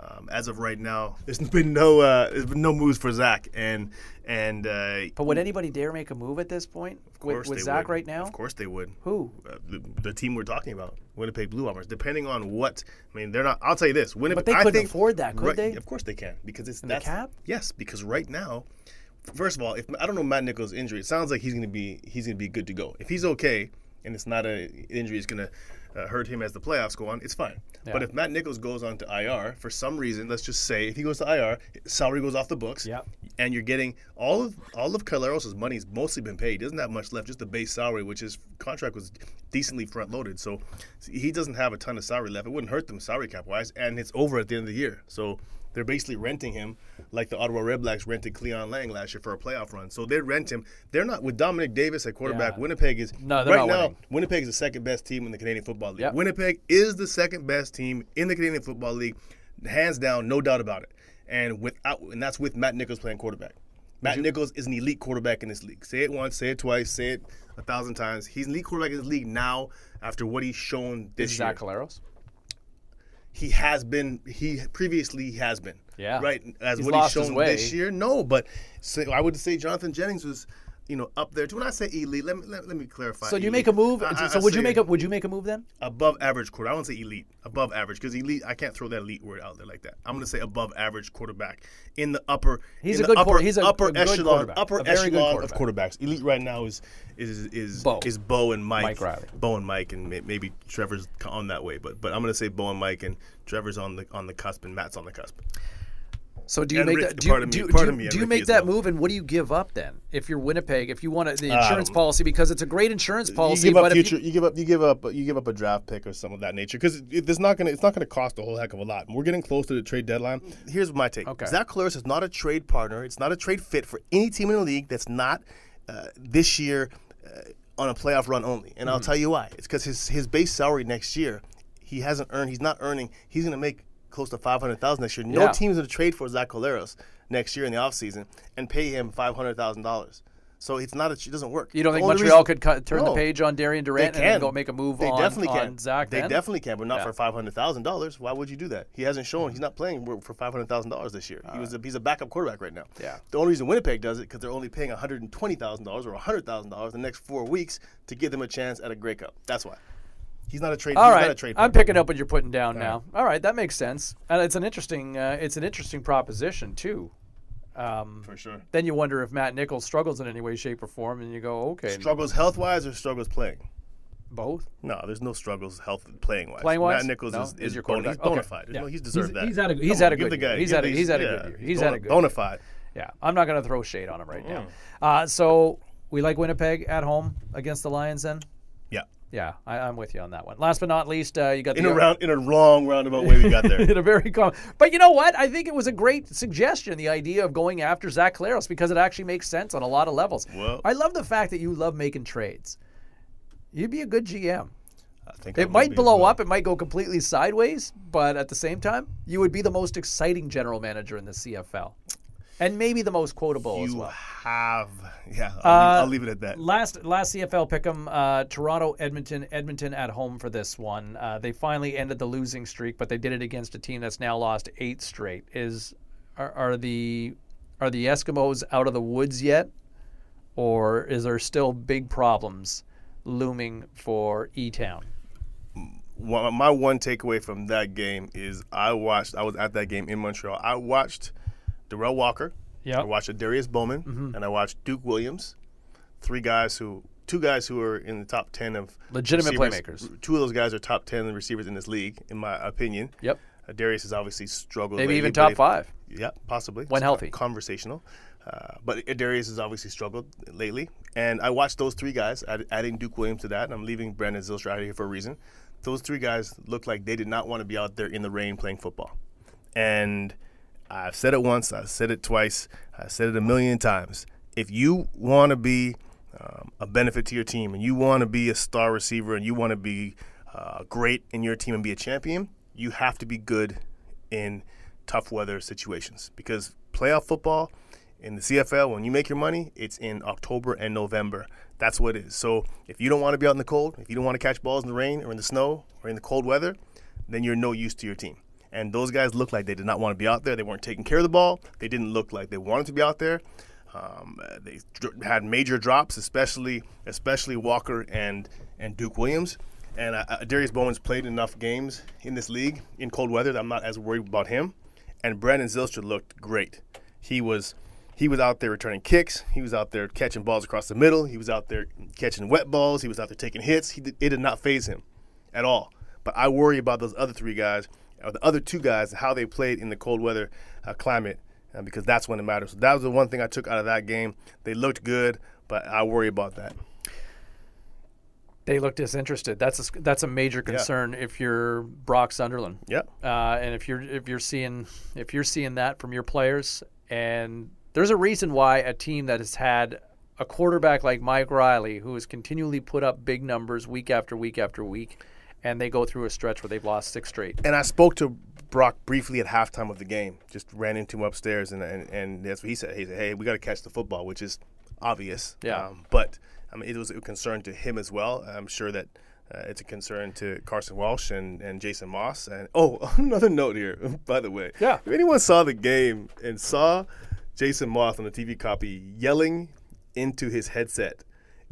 um, as of right now, (laughs) there's been no uh, there's been no moves for Zach, and and uh, but would anybody dare make a move at this point of course with, with Zach would. right now? Of course they would. Who? Uh, the, the team we're talking about, Winnipeg Blue Bombers. Depending on what, I mean, they're not. I'll tell you this, Winnipeg. But they I couldn't think- afford that, could right, they? Of course they can, because it's the cap? Yes, because right now, first of all, if I don't know Matt Nichols' injury, it sounds like he's going to be he's to be good to go. If he's okay and it's not a injury going to uh, hurt him as the playoffs go on, it's fine. But if Matt Nichols goes on to IR for some reason, let's just say if he goes to IR, salary goes off the books. Yep. And you're getting all of all of Collaros' money's mostly been paid. He doesn't have much left, just the base salary, which his contract was decently front loaded. So he doesn't have a ton of salary left. It wouldn't hurt them salary cap wise, and it's over at the end of the year. So they're basically renting him like the Ottawa Redblacks rented Cleon Lang last year for a playoff run. So they rent him. They're not with Dominique Davis at quarterback. Yeah. Winnipeg is No, they're right not now. winning. Winnipeg is the second best team in the Canadian Football League. Yep. Winnipeg is the second best team in the Canadian Football League, hands down, no doubt about it. And without, and that's with Matt Nichols playing quarterback. Matt Nichols is an elite quarterback in this league. Say it once, say it twice, say it a thousand times. He's an elite quarterback in this league now after what he's shown this Is year. Zach Collaros? He has been. He previously he has been. Yeah. Right. As He's what he's shown this year, no. But say, I would say Jonathan Jennings was, you know, up there too. When I say elite, let me let, let me clarify. So you make a move? I- I- so would you make a would you make a move then? above average quarter? I won't say elite. Above average because elite. I can't throw that elite word out there like that. I'm going to say above average quarterback in the upper. He's a good upper, he's a- upper a echelon. quarterback. Upper A very good echelon of quarterbacks. Elite right now is is is Bo. is Bo and Mike. Mike Reilly. Bo and Mike, and may- maybe Trevor's on that way, but but I'm going to say Bo and Mike, and Trevor's on the on the cusp, and Matt's on the cusp. So do you And make Rick- that? Do you, me- do, do, do you make that well. move? And what do you give up then? If you're Winnipeg, if you want the insurance don't- policy, because it's a great insurance policy, you give but up if future. you, You, give up. You give up. You give up a draft pick or something of that nature because it, it's not gonna. It's not gonna cost a whole heck of a lot. We're getting close to the trade deadline. Here's my take. Okay. Zach Collaros is not a trade partner. It's not a trade fit for any team in the league that's not uh, this year uh, on a playoff run only. And I'll tell you why. It's because his his base salary next year, he hasn't earned. He's not earning. He's gonna make close to five hundred thousand next year. No Yeah. team's gonna trade for Zach Collaros next year in the offseason and pay him five hundred thousand dollars. So it's not. A, it doesn't work. you don't The think Montreal reason- could cut, turn the page on Darian Durant and go make a move They on, definitely on can. Zach? They then? definitely can, but not Yeah. for five hundred thousand dollars. Why would you do that? He hasn't shown. He's not playing for five hundred thousand dollars this year. He was a, he's a backup quarterback right now. Yeah. The only reason Winnipeg does it because they're only paying one hundred and twenty thousand dollars or hundred thousand dollars the next four weeks to give them a chance at a Grey Cup. That's why. He's not a trade. All he's right, not a trade. I'm picking up what you're putting down now. All right, that makes sense, and it's an interesting, uh, it's an interesting proposition too. Um, for sure. then you wonder if Matt Nichols struggles in any way, shape, or form, and you go, okay, Struggles health wise or struggles playing. Both. No, there's no struggles health playing wise. Playing-wise? Matt Nichols No? is, Is is your bona, quarterback? he's bona Okay. Yeah. No, he's deserved He's- that. he's had a- He's had a give good the guy- year. He's had a- he's had a good year. He's had a good bona fide. Yeah, I'm not going to throw shade on him right now. Uh, so we like Winnipeg at home against the Lions. Then, Yeah. Yeah, I, I'm with you on that one. Last but not least, uh, you got In the a round, in a wrong roundabout way, we got there. (laughs) in a very calm. But you know what? I think it was a great suggestion, the idea of going after Zach Collaros, because it actually makes sense on a lot of levels. Well- I love the fact that you love making trades. You'd be a good GM. I think It might blow up, it might go completely sideways, but at the same time, you would be the most exciting general manager in the CFL. And maybe the most quotable as You well. have, yeah. I'll, Uh, leave, I'll leave it at that. Last last CFL pick'em, uh, Toronto, Edmonton, Edmonton at home for this one. Uh, they finally ended the losing streak, but they did it against a team that's now lost eight straight. Is are, are the are the Eskimos out of the woods yet, or is there still big problems looming for E Town? One, my one takeaway from that game is I watched. I was at that game in Montreal. I watched Derel Walker. Yep. I watched Darius Bowman, Mm-hmm. and I watched Duke Williams. Three guys who, two guys who are in the top ten of Legitimate playmakers. Two of those guys are top ten receivers in this league, in my opinion. Yep. Uh, Darius has obviously struggled. Maybe lately, even top five. Yeah, possibly. When It's healthy. Conversational. Uh, but Darius has obviously struggled lately. And I watched those three guys, add, adding Duke Williams to that, and I'm leaving Brandon Zylstra out of here for a reason. Those three guys looked like they did not want to be out there in the rain playing football. And I've said it once, I've said it twice, I've said it a million times. If you want to be um, a benefit to your team and you want to be a star receiver and you want to be uh, great in your team and be a champion, you have to be good in tough weather situations because playoff football in the CFL, when you make your money, it's in October and November. That's what it is. So if you don't want to be out in the cold, if you don't want to catch balls in the rain or in the snow or in the cold weather, then you're no use to your team. And those guys looked like they did not want to be out there. They weren't taking care of the ball. They didn't look like they wanted to be out there. Um, they had major drops, especially especially Walker and and Duke Williams. And uh, uh, Darius Bowman's played enough games in this league in cold weather that I'm not as worried about him. And Brandon Zylstra looked great. He was he was out there returning kicks. He was out there catching balls across the middle. He was out there catching wet balls. He was out there taking hits. He did, it did not phase him at all. But I worry about those other three guys, or the other two guys, how they played in the cold weather uh, climate, uh, because that's when it matters. So that was the one thing I took out of that game. They looked good, but I worry about that. They look disinterested. That's a, that's a major concern if you're Brock Sunderland. Yep. Uh, and if you're if you're seeing if you're seeing that from your players, and there's a reason why a team that has had a quarterback like Mike Reilly, who has continually put up big numbers week after week after week, and they go through a stretch where they've lost six straight. And I spoke to Brock briefly at halftime of the game. Just ran into him upstairs, and and, and that's what he said. He said, "Hey, we got to catch the football," which is obvious. Yeah. Um, but I mean, it was a concern to him as well. I'm sure that. Uh, it's a concern to Carson Walch and, and Jason Maas. And oh, (laughs) another note here, (laughs) by the way. Yeah. If anyone saw the game and saw Jason Maas on the TV copy yelling into his headset,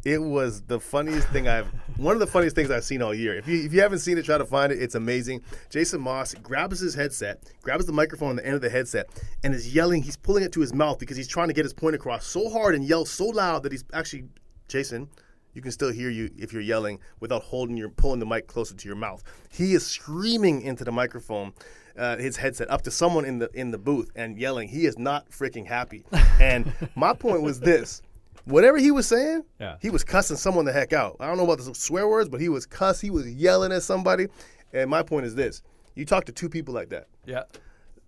it was the funniest thing I've one of the funniest things I've seen all year. If you if you haven't seen it, try to find it. It's amazing. Jason Maas grabs his headset, grabs the microphone on the end of the headset, and is yelling. He's pulling it to his mouth because he's trying to get his point across so hard and yell so loud that he's actually Jason. You can still hear you if you're yelling without holding your pulling the mic closer to your mouth. He is screaming into the microphone, uh, his headset up to someone in the in the booth and yelling. He is not freaking happy. And my point was this: whatever he was saying, Yeah. he was cussing someone the heck out. I don't know about the swear words, but he was cuss. He was yelling at somebody. And my point is this: you talk to two people like that. Yeah.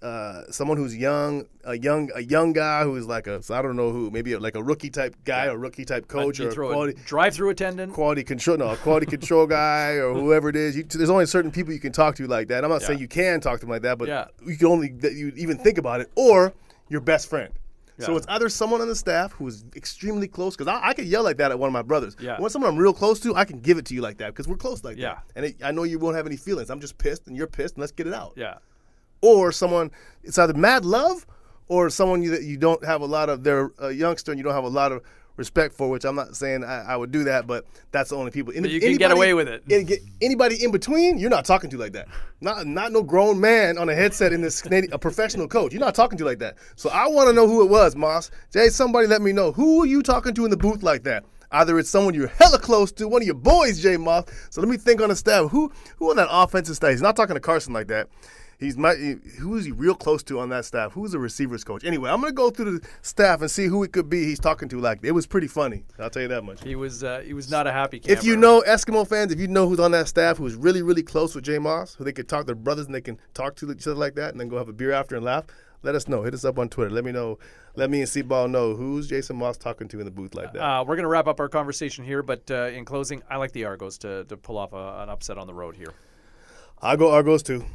Uh, someone who's young, a young, a young guy who's like a, I don't know who, maybe a, like a rookie type guy, or rookie type coach, or quality, drive-through attendant. quality control, no, a quality control guy, or (laughs) whoever it is. You, there's only certain people you can talk to like that. I'm not saying you can talk to them like that, but Yeah. you can only that you even think about it, or your best friend. So it's either someone on the staff who's extremely close, because I, I could yell like that at one of my brothers. Yeah. When someone I'm real close to, I can give it to you like that because we're close like Yeah. that. And it, I know you won't have any feelings. I'm just pissed, and you're pissed, and let's get it out Yeah. or someone it's either mad love or someone you, that you don't have a lot of they're a youngster and you don't have a lot of respect for which i'm not saying i, I would do that but that's the only people But you can get away with it. any- anybody in between you're not talking to like that not not no grown man on a headset in this Canadian, a professional coach you're not talking to like that so i want to know who it was Maas jay somebody let me know who are you talking to in the booth like that Either it's someone you're hella close to, one of your boys, Jay Maas. So let me think on the staff. Who who on that offensive staff? He's not talking to Carson like that. He's my who is he real close to on that staff? Who's the receivers coach? Anyway, I'm gonna go through the staff and see who it could be. He's talking to like it was pretty funny. I'll tell you that much. He was uh, he was not a happy camper. If you know Eskimo fans, if you know who's on that staff who's really really close with Jay Maas, who they could talk their brothers and they can talk to each other like that, and then go have a beer after and laugh. Let us know. Hit us up on Twitter. Let me know. Let me and C-Ball know who's Jason Maas talking to in the booth like that. Uh, we're going to wrap up our conversation here, but uh, in closing, I like the Argos to, to pull off a, an upset on the road here. I'll go Argos too.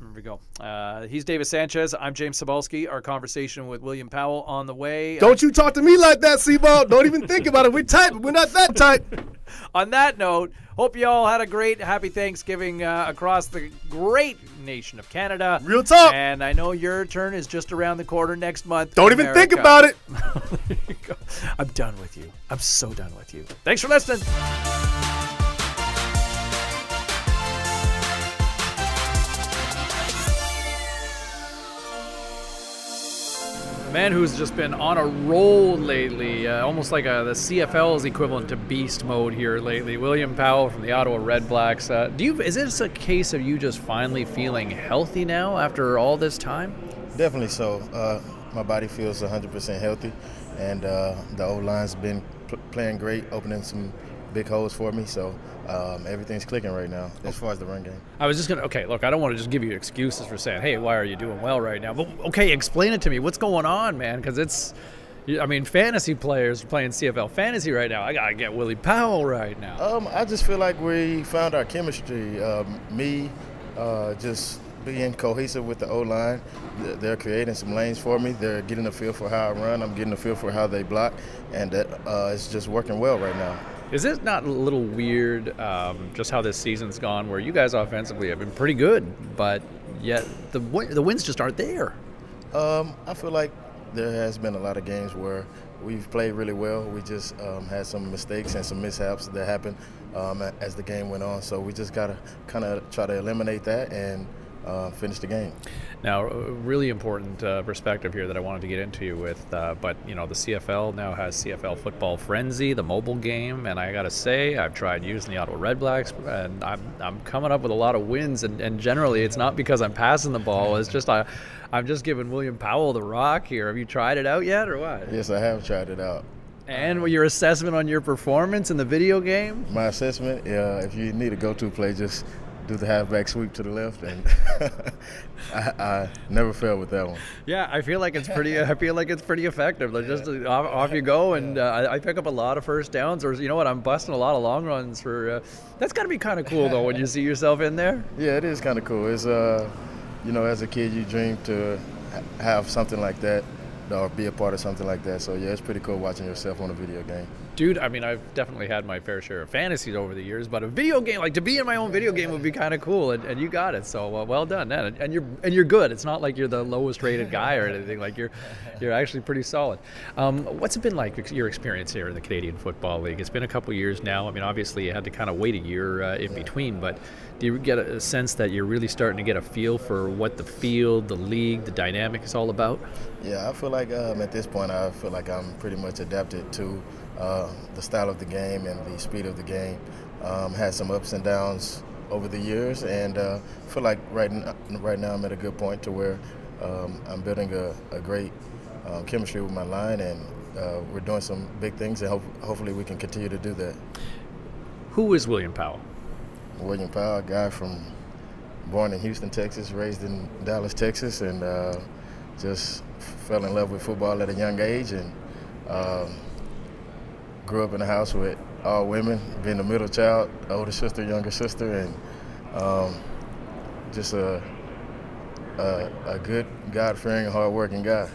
There we go. Uh, he's Davis Sanchez. I'm James Cybulski. Our conversation with William Powell on the way. Don't you talk to me like that, C-Ball. Don't even think about it. We're tight, but we're not that tight. (laughs) on that note, hope you all had a great, happy Thanksgiving uh, across the great nation of Canada. Real talk. And I know your turn is just around the corner next month. Don't even America. think about it. (laughs) I'm done with you. I'm so done with you. Thanks for listening. Man who's just been on a roll lately, uh, almost like a, the CFL is equivalent to beast mode here lately. William Powell from the Ottawa Red Blacks. Uh, do you? Is this a case of you just finally feeling healthy now after all this time? Definitely so. Uh, my body feels 100% healthy, and uh, the O line's been pl- playing great, opening some big holes for me. So um, everything's clicking right now as far as the run game. I was just gonna. Okay, look, I don't want to just give you excuses for saying, "Hey, why are you doing well right now?" But okay, explain it to me. What's going on, man? Because it's, I mean, fantasy players playing CFL fantasy right now. I gotta get Willie Powell right now. Um, I just feel like we found our chemistry. Um, me, uh, just being cohesive with the O line. They're creating some lanes for me. They're getting a feel for how I run. I'm getting a feel for how they block, and that uh, it's just working well right now. Is it not a little weird um, just how this season's gone, where you guys offensively have been pretty good, but yet the the wins just aren't there? Um, I feel like there has been a lot of games where we've played really well. We just um, had some mistakes and some mishaps that happened um, as the game went on. So we just got to kind of try to eliminate that and uh, finish the game. Now, really important uh, perspective here that I wanted to get into you with, uh, but you know, the CFL now has CFL Football Frenzy, the mobile game, and I got to say, I've tried using the Ottawa Red Blacks, and I'm, I'm coming up with a lot of wins, and, and generally, it's not because I'm passing the ball. It's just I, I'm just giving William Powell the rock here. Have you tried it out yet, or what? Yes, I have tried it out. And your assessment on your performance in the video game? My assessment, yeah, if you need a go-to play, just do the halfback sweep to the left, and (laughs) I, I, never failed with that one. Yeah, I feel like it's pretty. (laughs) I feel like it's pretty effective. Like just uh, off, off, you go, and uh, I pick up a lot of first downs. Or you know what, I'm busting a lot of long runs for. Uh, that's got to be kind of cool though when you see yourself in there. (laughs) Yeah, it is kind of cool. It's uh, you know, as a kid, you dream to have something like that or be a part of something like that. So yeah, it's pretty cool watching yourself on a video game. Dude, I mean, I've definitely had my fair share of fantasies over the years, but a video game, like to be in my own video game, would be kind of cool, and, and, you got it. So uh, well done, man. And you're and you're good. It's not like you're the lowest rated guy or anything. Like you're you're actually pretty solid. Um, what's it been like your experience here in the Canadian Football League? It's been a couple years now. I mean, obviously you had to kind of wait a year uh, in between, but do you get a sense that you're really starting to get a feel for what the field, the league, the dynamic is all about? Yeah, I feel like um, at this point, I feel like I'm pretty much adapted to uh, the style of the game and the speed of the game. Um, had some ups and downs over the years, and uh, feel like right now, right now I'm at a good point to where um, I'm building a, a great um, chemistry with my line, and uh, we're doing some big things, and hope, hopefully we can continue to do that. Who is William Powell? William Powell, a guy from born in Houston, Texas, raised in Dallas, Texas, and uh, just fell in love with football at a young age, and um, grew up in a house with all women, being the middle child, older sister, younger sister, and um, just a, a, a good, God-fearing, hard-working guy.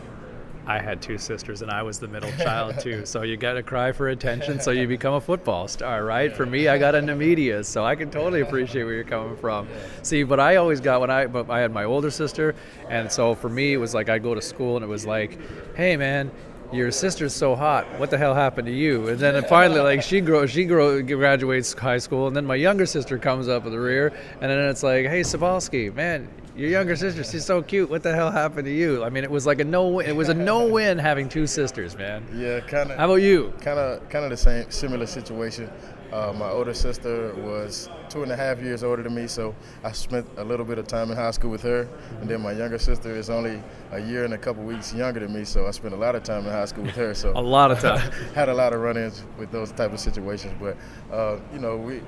I had two sisters and I was the middle child too. (laughs) So you got to cry for attention so you become a football star, right? For me, I got into media, so I can totally appreciate where you're coming from. See, but I always got when I but I had my older sister, and so for me it was like I'd go to school and it was like, "Hey man, your sister's so hot. What the hell happened to you? And then finally, like she grows, she grow, graduates high school, and then my younger sister comes up in the rear, and then it's like, hey, Cybulski, man, your younger sister, she's so cute. What the hell happened to you? I mean, it was like a no. It was a no-win having two sisters, man. Yeah, kind of. How about you? Kind of, kind of the same, similar situation. Uh, my older sister was two and a half years older than me, so I spent a little bit of time in high school with her. And then my younger sister is only a year and a couple weeks younger than me, so I spent a lot of time in high school with her. So (laughs) a lot of time. (laughs) had a lot of run-ins with those type of situations. But uh, you know, we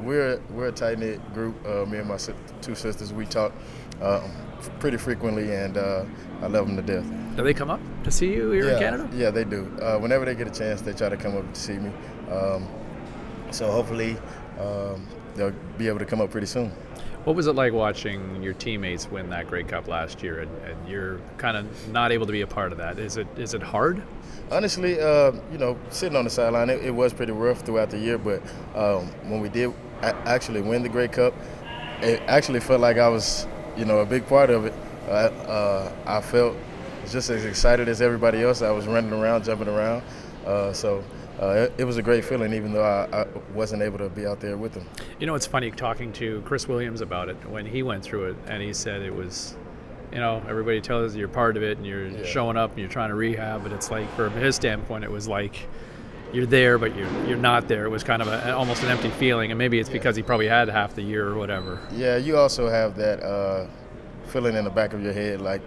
we're we're a tight knit group. Uh, me and my two sisters, we talk um, pretty frequently, and uh, I love them to death. Do they come up to see you here yeah, in Canada? Yeah, they do. Uh, whenever they get a chance, they try to come up to see me. Um, so hopefully um, they'll be able to come up pretty soon. What was it like watching your teammates win that Grey Cup last year, and, and you're kind of not able to be a part of that? Is it is it hard? Honestly, uh, you know, sitting on the sideline, it, it, was pretty rough throughout the year. But um, when we did actually win the Grey Cup, it actually felt like I was, you know, a big part of it. Uh, I felt just as excited as everybody else. I was running around, jumping around. Uh, so uh, it, it, was a great feeling, even though I, I, wasn't able to be out there with them. You know, it's funny talking to Chris Williams about it when he went through it, and he said it was, you know, everybody tells you you're part of it and you're yeah. showing up and you're trying to rehab, but it's like from his standpoint, it was like you're there, but you're you're not there. It was kind of a, almost an empty feeling, and maybe it's yeah. because he probably had half the year or whatever. Yeah, you also have that uh, feeling in the back of your head, like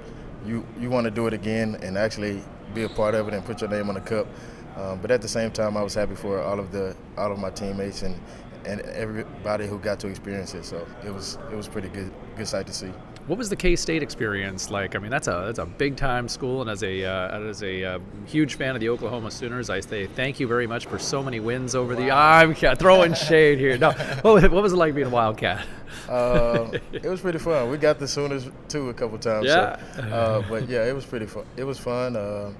you you want to do it again and actually be a part of it and put your name on the cup. Um, but at the same time, I was happy for all of the all of my teammates and, and everybody who got to experience it. So it was it was pretty good good sight to see. What was the K State experience like? I mean, that's a that's a big time school, and as a uh, as a uh, huge fan of the Oklahoma Sooners, I say thank you very much for so many wins over the. I'm throwing shade here. No, what, what was it like being a Wildcat? Uh, it was pretty fun. We got the Sooners too a couple times. Yeah. So, uh, but yeah, it was pretty fun. It was fun. Uh,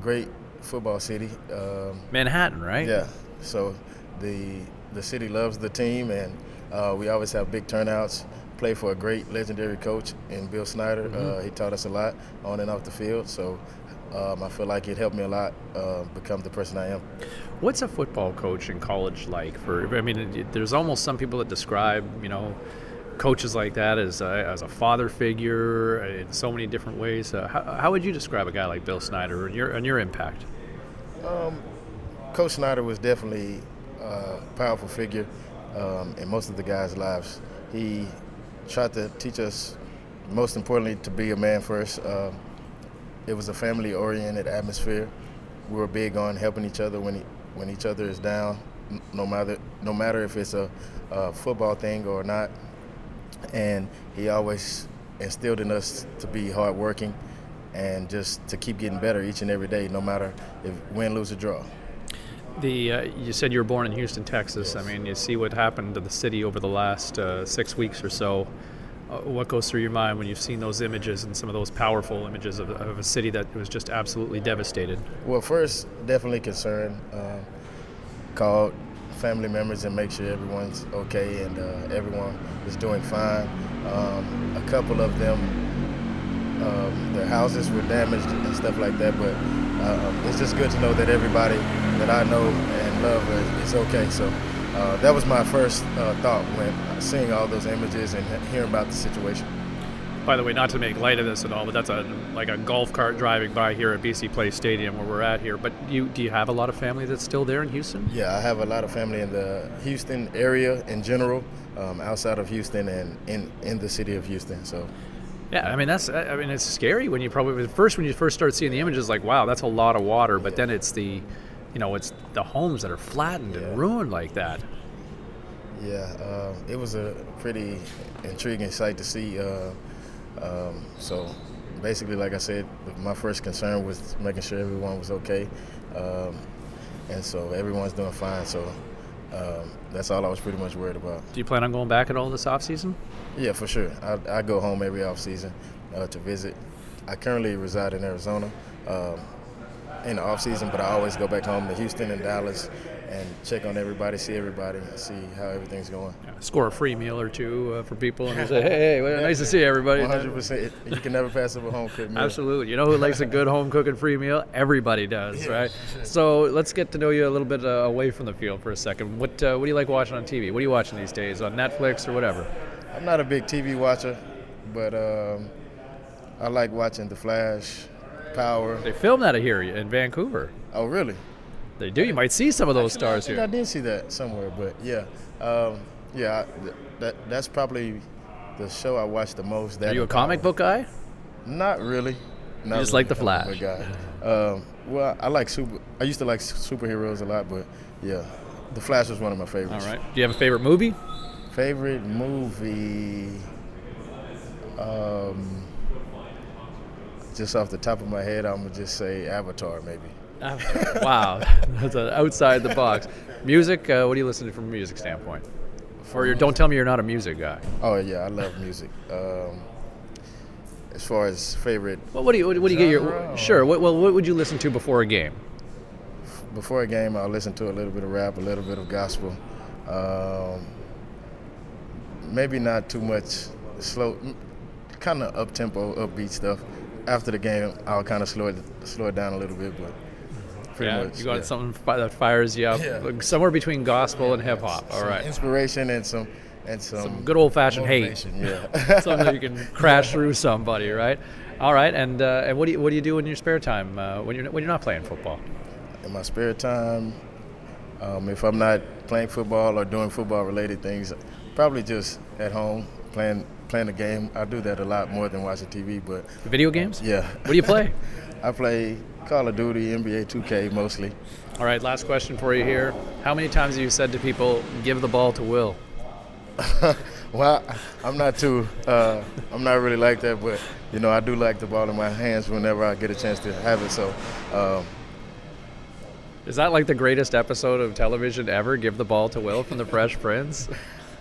great football city. Um, Manhattan, right? Yeah. So the the city loves the team, and uh, we always have big turnouts. Play for a great legendary coach in Bill Snyder. Mm-hmm. Uh, he taught us a lot on and off the field. So um, I feel like it helped me a lot uh, become the person I am. What's a football coach in college like? For I mean, it, there's almost some people that describe, you know, coaches like that as a, as a father figure in so many different ways. Uh, how, how, would you describe a guy like Bill Snyder and your and your impact? Um, Coach Snyder was definitely a powerful figure um, in most of the guys' lives. He tried to teach us, most importantly, to be a man first. Uh, it was a family-oriented atmosphere. We were big on helping each other when he, when each other is down, no matter no matter if it's a, a football thing or not. And he always instilled in us to be hardworking and just to keep getting better each and every day, no matter if win, lose, or draw. The uh, you said you were born in Houston, Texas. Yes. I mean, you see what happened to the city over the last uh, six weeks or so. Uh, what goes through your mind when you've seen those images and some of those powerful images of, of a city that was just absolutely devastated? Well, first, definitely concerned. Uh, called family members and make sure everyone's okay and uh, everyone is doing fine. Um, a couple of them um, their houses were damaged and stuff like that. But uh, it's just good to know that everybody that I know and love is, okay. So uh, that was my first uh, thought when seeing all those images and hearing about the situation. By the way, not to make light of this at all, but that's a like a golf cart driving by here at BC Place Stadium where we're at here. But you do you have a lot of family that's still there in Houston? Yeah, I have a lot of family in the Houston area in general, um, outside of Houston and in in the city of Houston. So yeah, I mean that's I mean it's scary when you probably first when you first start seeing the images like wow that's a lot of water, but then it's the you know it's the homes that are flattened yeah. and ruined like that. Yeah, uh, it was a pretty intriguing sight to see. Uh, um, so basically, like I said, my first concern was making sure everyone was okay, um, and so everyone's doing fine. So um, that's all I was pretty much worried about. Do you plan on going back at all this off season? Yeah, for sure. I, I go home every off season uh, to visit. I currently reside in Arizona um, in the off season, but I always go back home to Houston and Dallas and check on everybody, see everybody, see how everything's going. Yeah, score a free meal or two uh, for people and say, (laughs) hey, hey well, nice to see everybody. 100%. You can never pass up a home cooked meal. Absolutely. You know who likes a good home cooking free meal? Everybody does, yeah, right? Sure. So let's get to know you a little bit uh, away from the field for a second. What, uh, what do you like watching on TV? What are you watching these days on Netflix or whatever? I'm not a big TV watcher. but um, I like watching The Flash, Power. They filmed that here in Vancouver. Oh, really? They do. You might see some of those stars I think I did see that somewhere, but yeah, um, yeah, I- that that's probably the show I watch the most. That Are you a comic book guy? Not really. Not just really. like The Flash. guy. Um, well, I like super. I used to like superheroes a lot, but yeah, The Flash was one of my favorites. right. Do you have a favorite movie? Favorite movie? Um, just off the top of my head, I'm gonna just say Avatar, maybe. (laughs) wow, that's outside the box. Music. Uh, what do you listen to from a music standpoint? Or you're, don't tell me you're not a music guy. Oh yeah, I love music. Um, as far as favorite, Well, what do you what, do you get your sure? What, well, what would you listen to before a game? before a game, I'll listen to a little bit of rap, a little bit of gospel. Um, maybe not too much slow, kind of up tempo, upbeat stuff. After the game, I'll kind of slow it slow it down a little bit, but pretty yeah, much you got yeah. something that fires you up. Yeah. Somewhere between gospel and hip hop. All right. Inspiration and some and some, some good old fashioned hate. Yeah, (laughs) something that you can crash through somebody, right? All right, and uh, and what do you what do you do in your spare time uh, when you're when you're not playing football? in my spare time, um, if I'm not playing football or doing football related things, probably just at home playing playing a game. I do that a lot more than watching TV, but Video games? yeah. What do you play? (laughs) I play Call of Duty, NBA 2K mostly. All right, last question for you here. How many times have you said to people, "Give the ball to Will"? (laughs) Well, I'm not too, uh, I'm not really like that, but you know, I do like the ball in my hands whenever I get a chance to have it. So, um, Is that like the greatest episode of television ever? Give the ball to Will from The Fresh Prince. (laughs)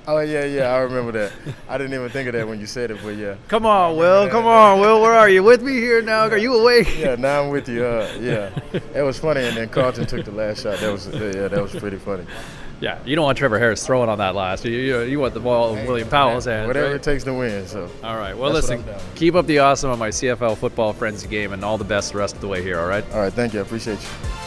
oh yeah, yeah, I remember that. I didn't even think of that when you said it, but yeah, Come on, Will. Come on, Will. Where are you? With me here now? Are you awake? yeah. Now I'm with you. Uh, yeah, it was funny, and then Carlton took the last shot. That was, yeah, that was pretty funny. Yeah, you don't want Trevor Harris throwing on that last. You, you, you want the ball in William Powell's hands. Whatever right? it takes to win. So, All right. Well, That's listen, keep up the awesome on my CFL football frenzy game, and all the best the rest of the way here. All right. all right, thank you. I appreciate you.